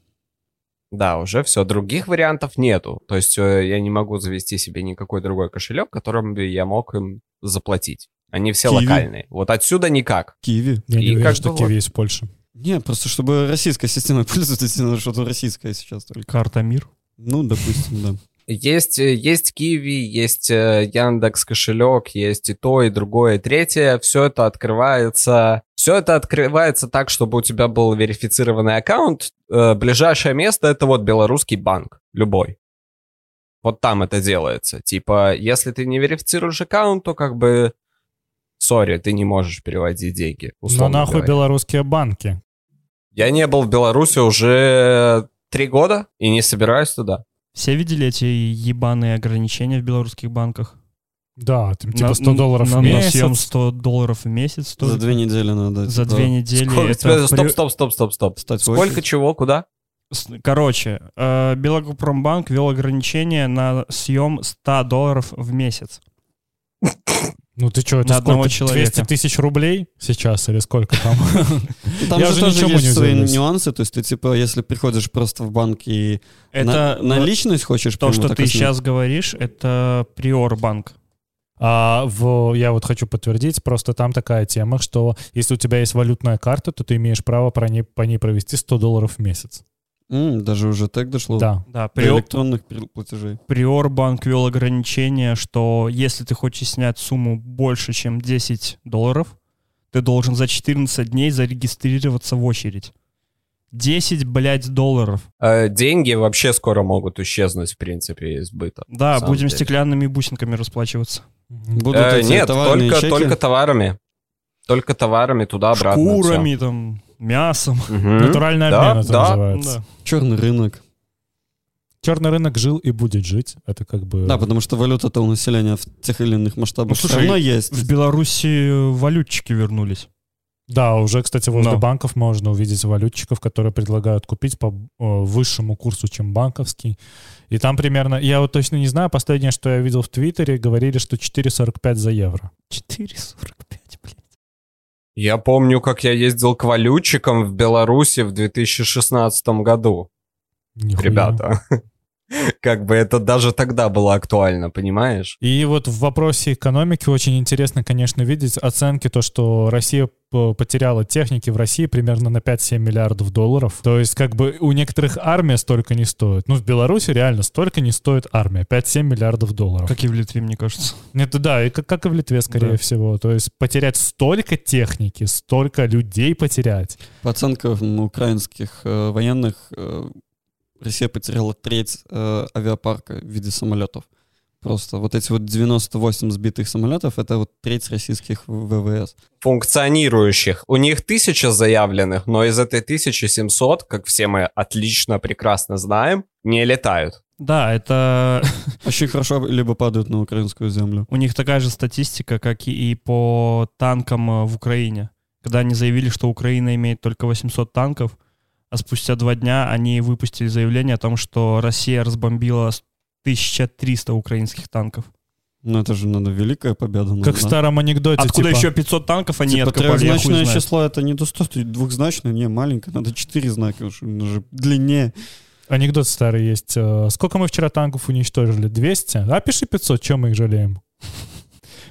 Да, уже все. Других вариантов нету. То есть э, я не могу завести себе никакой другой кошелек, которым бы я мог им заплатить. Они все Киви. локальные. Вот отсюда никак. Киви. Я не И уверен, как что Киви вот- есть в Польше. Не, просто чтобы российской системой пользоваться, надо что-то российское сейчас только. Карта мир. Ну, допустим, да. Есть, э, есть Киви, есть э, Яндекс кошелек, есть и то, и другое, и третье. Все это открывается... Все это открывается так, чтобы у тебя был верифицированный аккаунт. Э, ближайшее место — это вот белорусский банк. Любой. Вот там это делается. Типа, если ты не верифицируешь аккаунт, то как бы... Сори, ты не можешь переводить деньги. Но условно нахуй говоря. белорусские банки. Я не был в Беларуси уже три года и не собираюсь туда. Все видели эти ебаные ограничения в белорусских банках? Да, там типа На- 100 долларов на, в на месяц. съем 100 долларов в месяц. За только. две недели надо. За типа, две недели. Сколько- это Стоп, стоп, стоп, стоп, стоп. Встать в Сколько чего, куда? Короче, э, Белагопромбанк ввел ограничение на съем 100 долларов в месяц. Ну ты что, это На одного человека. 200 тысяч рублей сейчас или сколько там? Ну, Там Я же тоже есть свои нюансы. То есть ты, типа, если приходишь просто в банк и Это на, наличность хочешь... то, что ты сейчас говоришь, это Приорбанк. А в, я вот хочу подтвердить, просто там такая тема, что если у тебя есть валютная карта, то ты имеешь право по ней, по ней провести 100 долларов в месяц. М, даже уже так дошло. Да. Да, До Приор, электронных пл- платежей. Приорбанк ввел ограничение, что если ты хочешь снять сумму больше, чем 10 долларов, ты должен за 14 дней зарегистрироваться в очередь. 10, блядь, долларов. Э, деньги вообще скоро могут исчезнуть, в принципе, из быта. Да, будем деле. стеклянными бусинками расплачиваться. Будут Э, нет, только, чеки. только товарами. Только товарами туда-обратно. Шкурами, там, мясом. Мгм. Натуральный Да, обмен это да. называется. Да. Черный рынок. Черный рынок жил и будет жить. Это как бы... Да, потому что валюта-то у населения в тех или иных масштабах Ну, все равно есть. В Беларуси валютчики вернулись. Да, уже, кстати, возле Да. банков можно увидеть валютчиков, которые предлагают купить по э, высшему курсу, чем банковский. И там примерно, я вот точно не знаю, последнее, что я видел в Твиттере, говорили, что 4,45 за евро. 4,45, блядь. Я помню, как я ездил к валютчикам в Беларуси в 2016 году. Нихуя. Ребята. Как бы это даже тогда было актуально, понимаешь? И вот в вопросе экономики очень интересно, конечно, видеть оценки, то, что Россия потеряла техники в России примерно на 5-7 миллиардов долларов. То есть как бы у некоторых армия столько не стоит. Ну, в Беларуси реально столько не стоит армия. 5-7 миллиардов долларов. Как и в Литве, мне кажется. Это да, и как, как и в Литве, скорее Да. всего. То есть потерять столько техники, столько людей потерять. По оценкам украинских э, военных, э, Россия потеряла треть э, авиапарка в виде самолетов. Просто вот эти вот 98 сбитых самолетов, это вот треть российских ВВС. Функционирующих. У них тысяча заявленных, но из этой 1700, как все мы отлично, прекрасно знаем, не летают. Да, это Очень хорошо либо падают на украинскую землю. у них такая же статистика, как и по танкам э, в Украине. Когда они заявили, что Украина имеет только 800 танков, а спустя два дня они выпустили заявление о том, что Россия разбомбила 1300 украинских танков. Ну, это же надо великая победа. Как в старом анекдоте. Откуда типа, еще 500 танков они Типа откопали? Трехзначное число это не достаточно, двухзначное, не, маленькое, надо четыре знака, уж оно же длиннее. Анекдот старый есть. Э, Сколько мы вчера танков уничтожили? 200? А пиши 500, чем мы их жалеем?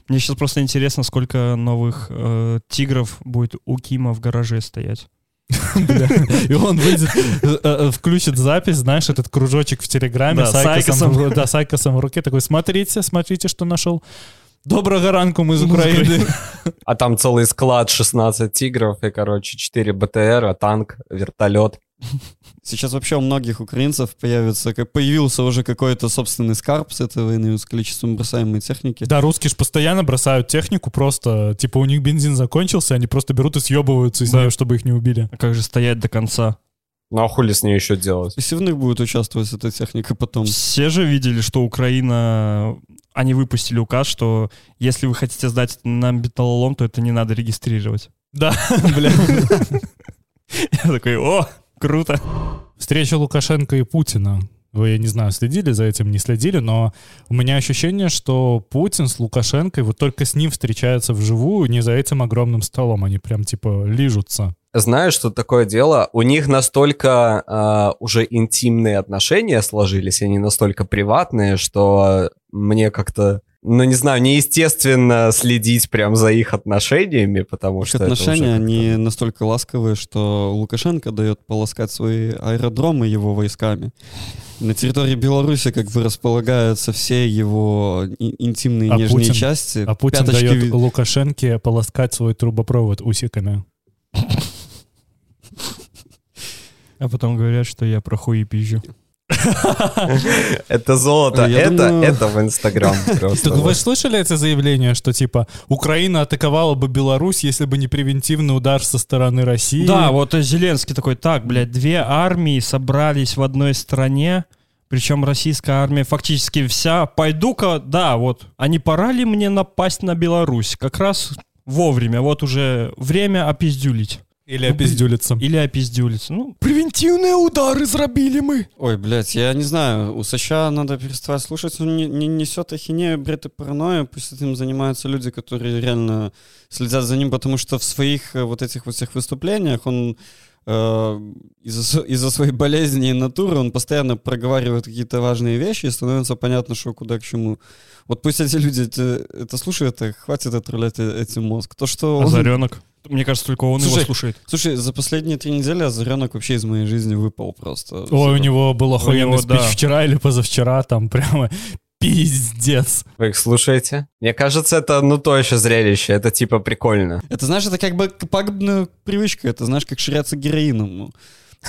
Мне сейчас просто интересно, сколько новых э, тигров будет у Кима в гараже стоять. И он выйдет, э, э, включит запись, знаешь, этот кружочек в Телеграме с Айкосом, в- руке, такой, смотрите, смотрите, что нашел. Доброго ранку, Мы из Украины. А там целый склад 16 тигров и, короче, 4 БТР, танк, вертолет. Сейчас вообще у многих украинцев появится, как появился уже какой-то собственный скарб с этой войны с количеством бросаемой техники. Да, русские ж постоянно бросают технику просто, типа у них бензин закончился, они просто берут и съебываются из Да. нее, чтобы их не убили. А как же стоять до конца? Ну а хули с ней еще делать? Пассивных будет участвовать эта техника потом. Все же видели, что Украина... Они выпустили указ, что если вы хотите сдать на металлолом, то это не надо регистрировать. Да, бля. Я такой, о, круто. Встреча Лукашенко и Путина. Вы, я не знаю, следили за этим, не следили, но у меня ощущение, что Путин с Лукашенко, вот только с ним встречаются вживую, не за этим огромным столом. Они прям типа лижутся. Знаешь, что такое дело? У них настолько а, уже интимные отношения сложились, они настолько приватные, что мне как-то, ну не знаю, неестественно следить прям за их отношениями, потому Их что отношения, они настолько ласковые, что Лукашенко дает полоскать свои аэродромы его войсками. На территории Беларуси как бы располагаются все его интимные А нежные Путин- части. А Путин Пяточки дает Лукашенке полоскать свой трубопровод усиками. А потом говорят, что я про хуи пизжу. Это золото, Я это, думаю- это в Инстаграм просто. Так вы слышали это заявление, что типа Украина атаковала бы Беларусь, если бы не превентивный удар со стороны России? Да, вот Зеленский такой, так, блядь, две армии собрались в одной стране, причем российская армия фактически вся. Пойду-ка, да, вот, а не пора ли мне напасть на Беларусь? Как раз вовремя, вот уже время опиздюлить. Или опиздюлиться. Или опиздюлиться. Ну, превентивные удары зробили мы. Ой, блядь, я не знаю, у США надо переставать слушать, он не, не несет ахинею, бред и паранойю, пусть этим занимаются люди, которые реально следят за ним, потому что в своих э, вот этих вот всех выступлениях он из-за, с- из-за своей болезни и натуры он постоянно проговаривает какие-то важные вещи, и становится понятно, что куда к чему. Вот пусть эти люди это, это слушают, и хватит отравлять э- этим мозг. То, что он- Озаренок. Мне кажется, только он его Слушай, слушает. Слушай, за последние три недели Озаренок вообще из моей жизни выпал просто. Ой, у него был охуенный него, спич да. вчера или позавчера, там прямо пиздец. Вы их слушаете? Мне кажется, это ну то еще зрелище, это типа прикольно. Это, знаешь, это как бы пагубная привычка, это, знаешь, как ширяться героином. ну.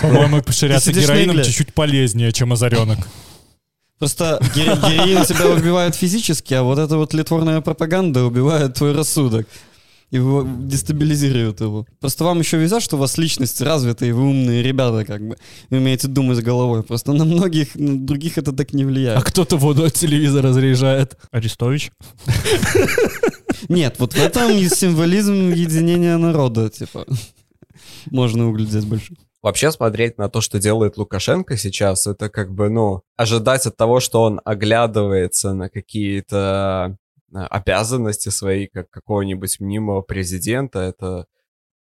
По-моему, на героином чуть-чуть полезнее, чем озаренок. Просто ге- героин тебя убивает физически, а вот эта вот литворная пропаганда убивает твой рассудок. И его дестабилизирует его. Просто вам еще везет, что у вас личность развитая, и вы умные ребята, как бы. Вы умеете думать головой. Просто на многих на других это так не А влияет. кто-то воду от телевизора разряжает. Арестович. Нет, вот в этом и символизм единения народа, типа. Можно углядеть больше. Вообще смотреть на то, что делает Лукашенко сейчас, это как бы, ну, ожидать от того, что он оглядывается на какие-то обязанности свои, как какого-нибудь мнимого президента, это,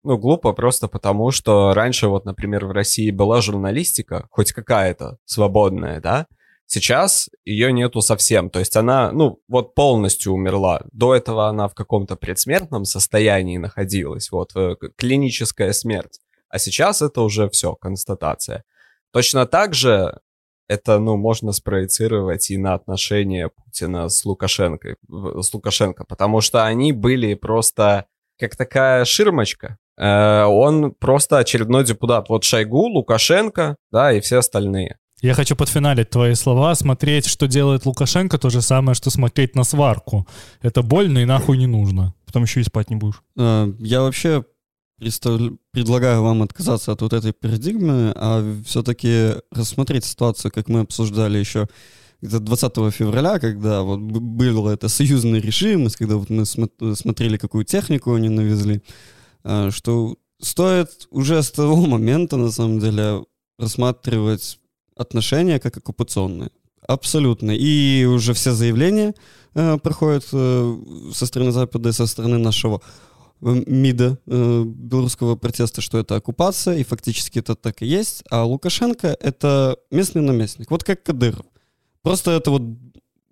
ну, глупо просто потому, что раньше вот, например, в России была журналистика, хоть какая-то свободная, да, Сейчас ее нету совсем, то есть она, ну, вот полностью умерла. До этого она в каком-то предсмертном состоянии находилась, вот, э, клиническая смерть. А сейчас это уже все, констатация. Точно так же это, ну, можно спроецировать и на отношения Путина с Лукашенко, с Лукашенко, потому что они были просто как такая ширмочка. Э, Он просто очередной депутат. Вот Шойгу, Лукашенко, да, и все остальные. Я хочу подфиналить твои слова. Смотреть, что делает Лукашенко, то же самое, что смотреть на сварку. Это больно и нахуй не нужно. Потом еще и спать не будешь. Э, Я вообще предлагаю вам отказаться от вот этой парадигмы, а все-таки рассмотреть ситуацию, как мы обсуждали еще где-то 20 февраля, когда вот был это союзный режим, когда вот мы смо- смотрели, какую технику они навезли, э, что стоит уже с того момента, на самом деле, рассматривать отношения как оккупационные. Абсолютно. И уже все заявления э, проходят э, со стороны Запада и со стороны нашего МИДа э, белорусского протеста, что это оккупация, и фактически это так и есть. А Лукашенко — это местный наместник. Вот как Кадыров. Просто это вот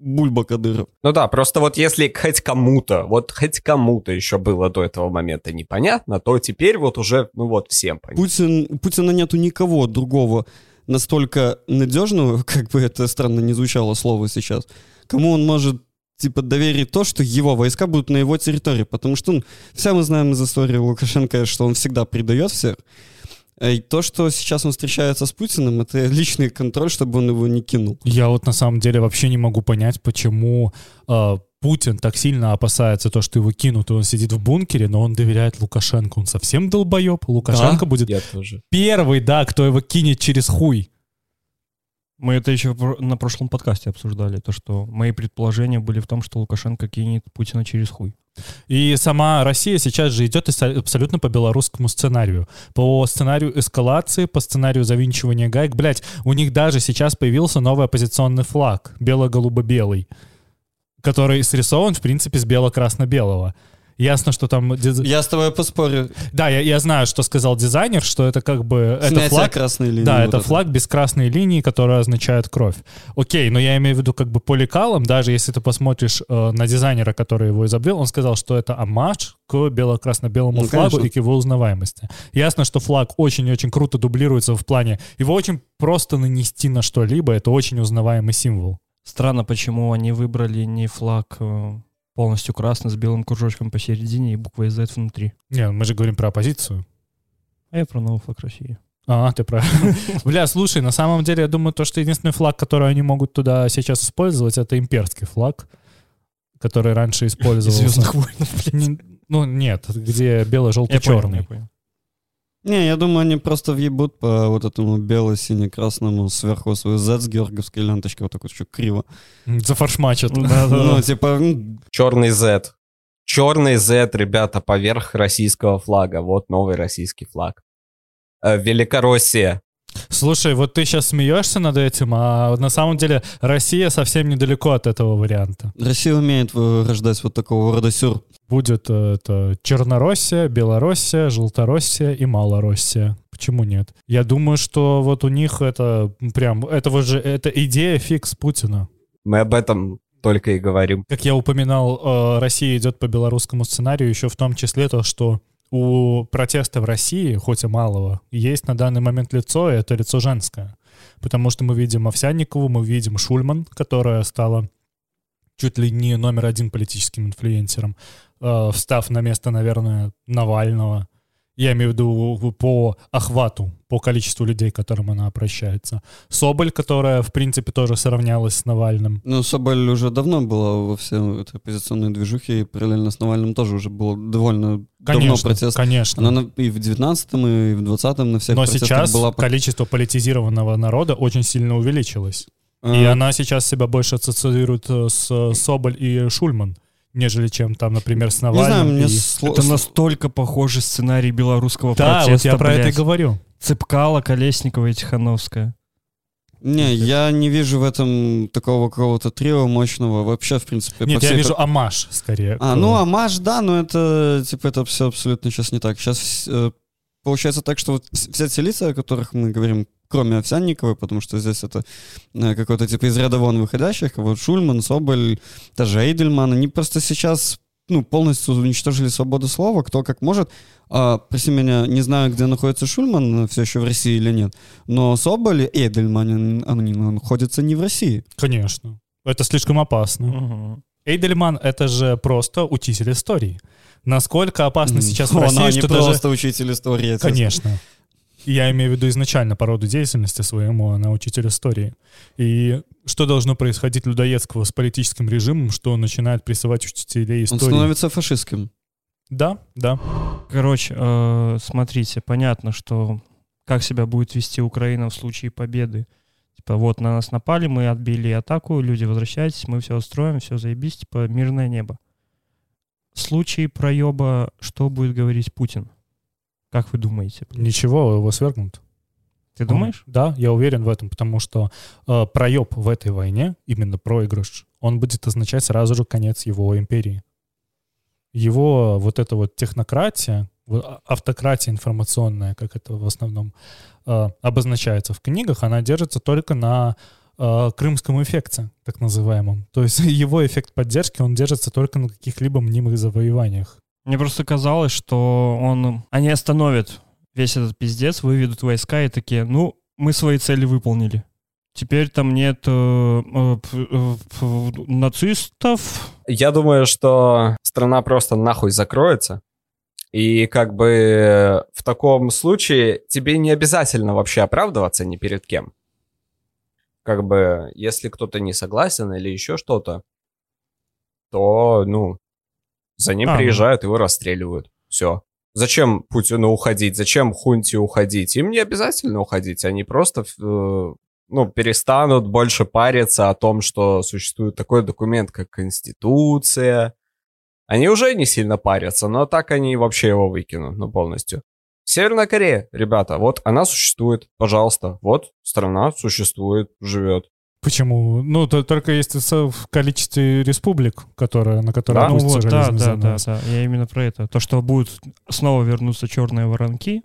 Бульба Кадыров. Ну да, просто вот если хоть кому-то, вот хоть кому-то еще было до этого момента непонятно, то теперь вот уже, ну вот, всем понятно. Путин, у Путина нету никого другого настолько надежного, как бы это странно не звучало слово сейчас, кому он может типа доверить то, что его войска будут на его территории, потому что ну, все мы знаем из истории Лукашенко, что он всегда предает всех. И то, что сейчас он встречается с Путиным, это личный контроль, чтобы он его не кинул. Я вот на самом деле вообще не могу понять, почему э, Путин так сильно опасается то, что его кинут, и он сидит в бункере, но он доверяет Лукашенко. Он совсем долбоеб. Лукашенко Да, будет Я тоже. первый, да, кто его кинет через хуй. Мы это еще на прошлом подкасте обсуждали, то, что мои предположения были в том, что Лукашенко кинет Путина через хуй. И сама Россия сейчас же идет абсолютно по белорусскому сценарию. По сценарию эскалации, по сценарию завинчивания гаек. Блять, у них даже сейчас появился новый оппозиционный флаг. Бело-голубо-белый. Который срисован, в принципе, с бело-красно-белого. Ясно, что там... диз- Я с тобой поспорю. Да, я, я знаю, что сказал дизайнер, что это как бы... Это Снятие флаг, красной линии. да, вот это флаг без красной линии, которая означает кровь. Окей, но я имею в виду как бы по лекалам, даже если ты посмотришь э, на дизайнера, который его изобрел, он сказал, что это амаш к бело-красно-белому Ну, флагу конечно. и к его узнаваемости. Ясно, что флаг очень-очень круто дублируется в плане... Его очень просто нанести на что-либо, это очень узнаваемый символ. Странно, почему они выбрали не флаг э, полностью красный с белым кружочком посередине и буквой Z внутри. Не, мы же говорим про оппозицию. А я про новый флаг России. А, ты прав. Бля, слушай, на самом деле, я думаю, то, что единственный флаг, который они могут туда сейчас использовать, это имперский флаг, который раньше использовался. Звездных войн, ну, нет, где бело-желто-черный. Не, я думаю, они просто въебут по вот этому бело-сине-красному сверху свою Z с георгиевской ленточкой, вот так вот еще криво. Зафаршмачат. Ну, типа, Черный Z. Черный Z, ребята, поверх российского флага. Вот новый российский флаг. Э, Великороссия. Слушай, вот ты сейчас смеешься над этим, а на самом деле Россия совсем недалеко от этого варианта. Россия умеет э, рождать вот такого рода сюр. Будет э, это Чернороссия, Белороссия, Желтороссия и Малороссия. Почему нет? Я думаю, что вот у них это прям, это вот же, это идея фикс Путина. Мы об этом только и говорим. Как я упоминал, э, Россия идет по белорусскому сценарию, еще в том числе то, что у протеста в России, хоть и малого, есть на данный момент лицо, и это лицо женское. Потому что мы видим Овсянникову, мы видим Шульман, которая стала чуть ли не номер один политическим инфлюенсером, э, встав на место, наверное, Навального. Я имею в виду по охвату, по количеству людей, к которым она обращается. Соболь, которая, в принципе, тоже сравнялась с Навальным. Ну, Соболь уже давно была во всей этой оппозиционной движухе, и параллельно с Навальным тоже уже было довольно давно Конечно, протест. конечно. Она на- и в 19-м, и в 20-м на всех Но протестах сейчас была... количество политизированного народа очень сильно увеличилось. И А, она сейчас себя больше ассоциирует э, с Соболь и Шульман, нежели чем там, например, с Не Навальным. знаю, мне и- сло- Это настолько похожий сценарий белорусского Да, протеста, вот я про это и блядь. говорю. Цепкала, Колесникова и Тихановская. Не, я не вижу в этом такого какого-то трио мощного вообще, в принципе. Нет, я всей вижу амаш скорее. А, ну, Амаш, да, но это, типа, это все абсолютно сейчас не так. Сейчас получается так, что вот вс- все те лица, о которых мы говорим, кроме Овсянниковой, потому что здесь это э, какой-то, типа, из ряда вон выходящих, вот Шульман, Соболь, даже Эйдельман, они просто сейчас, ну, полностью уничтожили свободу слова, кто как может. А, прости меня, не знаю, где находится Шульман, все еще в России или нет, но Соболь и Эйдельман, они, находятся не в России. Конечно. Это слишком опасно. Мгм. Эйдельман — это же просто учитель истории. Насколько опасно сейчас в Она России, не что даже... просто учитель истории. Конечно. Я имею в виду изначально по роду деятельности своему, она учитель истории. И что должно происходить людоедского с политическим режимом, что он начинает прессовать учителей Он истории? становится фашистским. Да, да. Короче, э, смотрите, понятно, что как себя будет вести Украина в случае победы. Типа, вот на нас напали, мы отбили атаку, люди возвращайтесь, мы все устроим, все заебись, типа, мирное небо. В случае проеба, что будет говорить Путин? Как вы думаете? Ничего, его свергнут. Ты думаешь? Он- да, я уверен в этом, потому что э, проеб в этой войне, именно проигрыш, он будет означать сразу же конец его империи. Его вот эта вот технократия, а- автократия информационная, как это в основном э, обозначается в книгах, она держится только на э, крымском эффекте, так называемом. То есть его эффект поддержки, он держится только на каких-либо мнимых завоеваниях. Мне просто казалось, что он... Они остановят весь этот пиздец, выведут войска и такие, ну, мы свои цели выполнили. Теперь там нет э, э, э, нацистов. Я думаю, что страна просто нахуй закроется. И как бы в таком случае тебе не обязательно вообще оправдываться ни перед кем. Как бы, если кто-то не согласен или еще что-то, то, ну, за ним А, ну. приезжают, его расстреливают. Все. Зачем Путину уходить? Зачем Хунте уходить? Им не обязательно уходить. Они просто, э, ну, перестанут больше париться о том, что существует такой документ, как Конституция. Они уже не сильно парятся, но так они вообще его выкинут, ну, полностью. Северная Корея, ребята, вот она существует, пожалуйста. Вот страна существует, живет. Почему? Ну, то, только есть в количестве республик, которые, на которые Да? ну вот, да, да, да, да. Я именно про это. То, что будут снова вернуться черные воронки,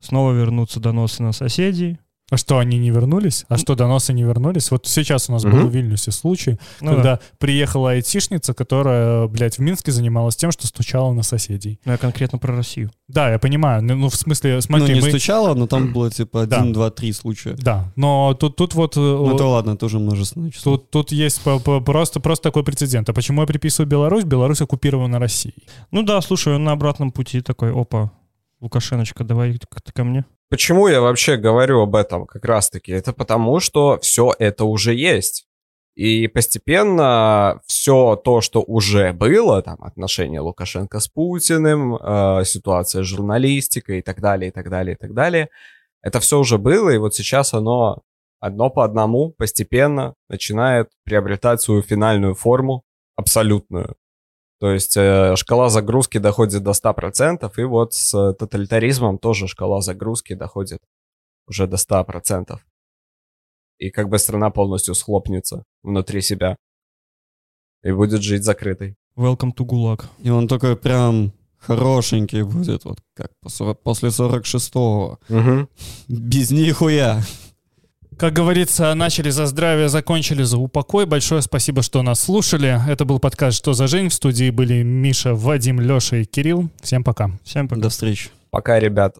снова вернутся доносы на соседей. А что, они не вернулись? А что, доносы не вернулись? Вот сейчас у нас Мгм. был в Вильнюсе случай, Ну да. когда приехала айтишница, которая, блядь, в Минске занималась тем, что стучала на соседей. Ну, я конкретно про Россию. Да, я понимаю. Ну, ну, в смысле, Ну, смотри, не мы... стучало, но там было типа Да. один, два, три случая. Да, но тут, тут вот... э, Ну, это ладно, это уже множественное число. Тут, тут есть просто, просто такой прецедент. А почему я приписываю Беларусь? Беларусь оккупирована Россией. Ну да, слушай, он на обратном пути такой, опа, Лукашеночка, давай ты ко мне. Почему я вообще говорю об этом как раз-таки? Это потому, что все это уже есть. И постепенно все то, что уже было, там, отношения Лукашенко с Путиным, э, ситуация с журналистикой и так далее, и так далее, и так далее, это все уже было, и вот сейчас оно одно по одному постепенно начинает приобретать свою финальную форму, абсолютную. То есть э, шкала загрузки доходит до 100%, и вот с тоталитаризмом тоже шкала загрузки доходит уже до 100%. И как бы страна полностью схлопнется внутри себя. И будет жить закрытой. Welcome to ГУЛАГ. И он такой прям хорошенький будет, вот как после 46-го. Без нихуя. Как говорится, начали за здравие, закончили за упокой. Большое спасибо, что нас слушали. Это был подкаст «Что за жизнь?» В студии были Миша, Вадим, Леша и Кирилл. Всем пока. Всем пока. До встречи. Пока, ребят.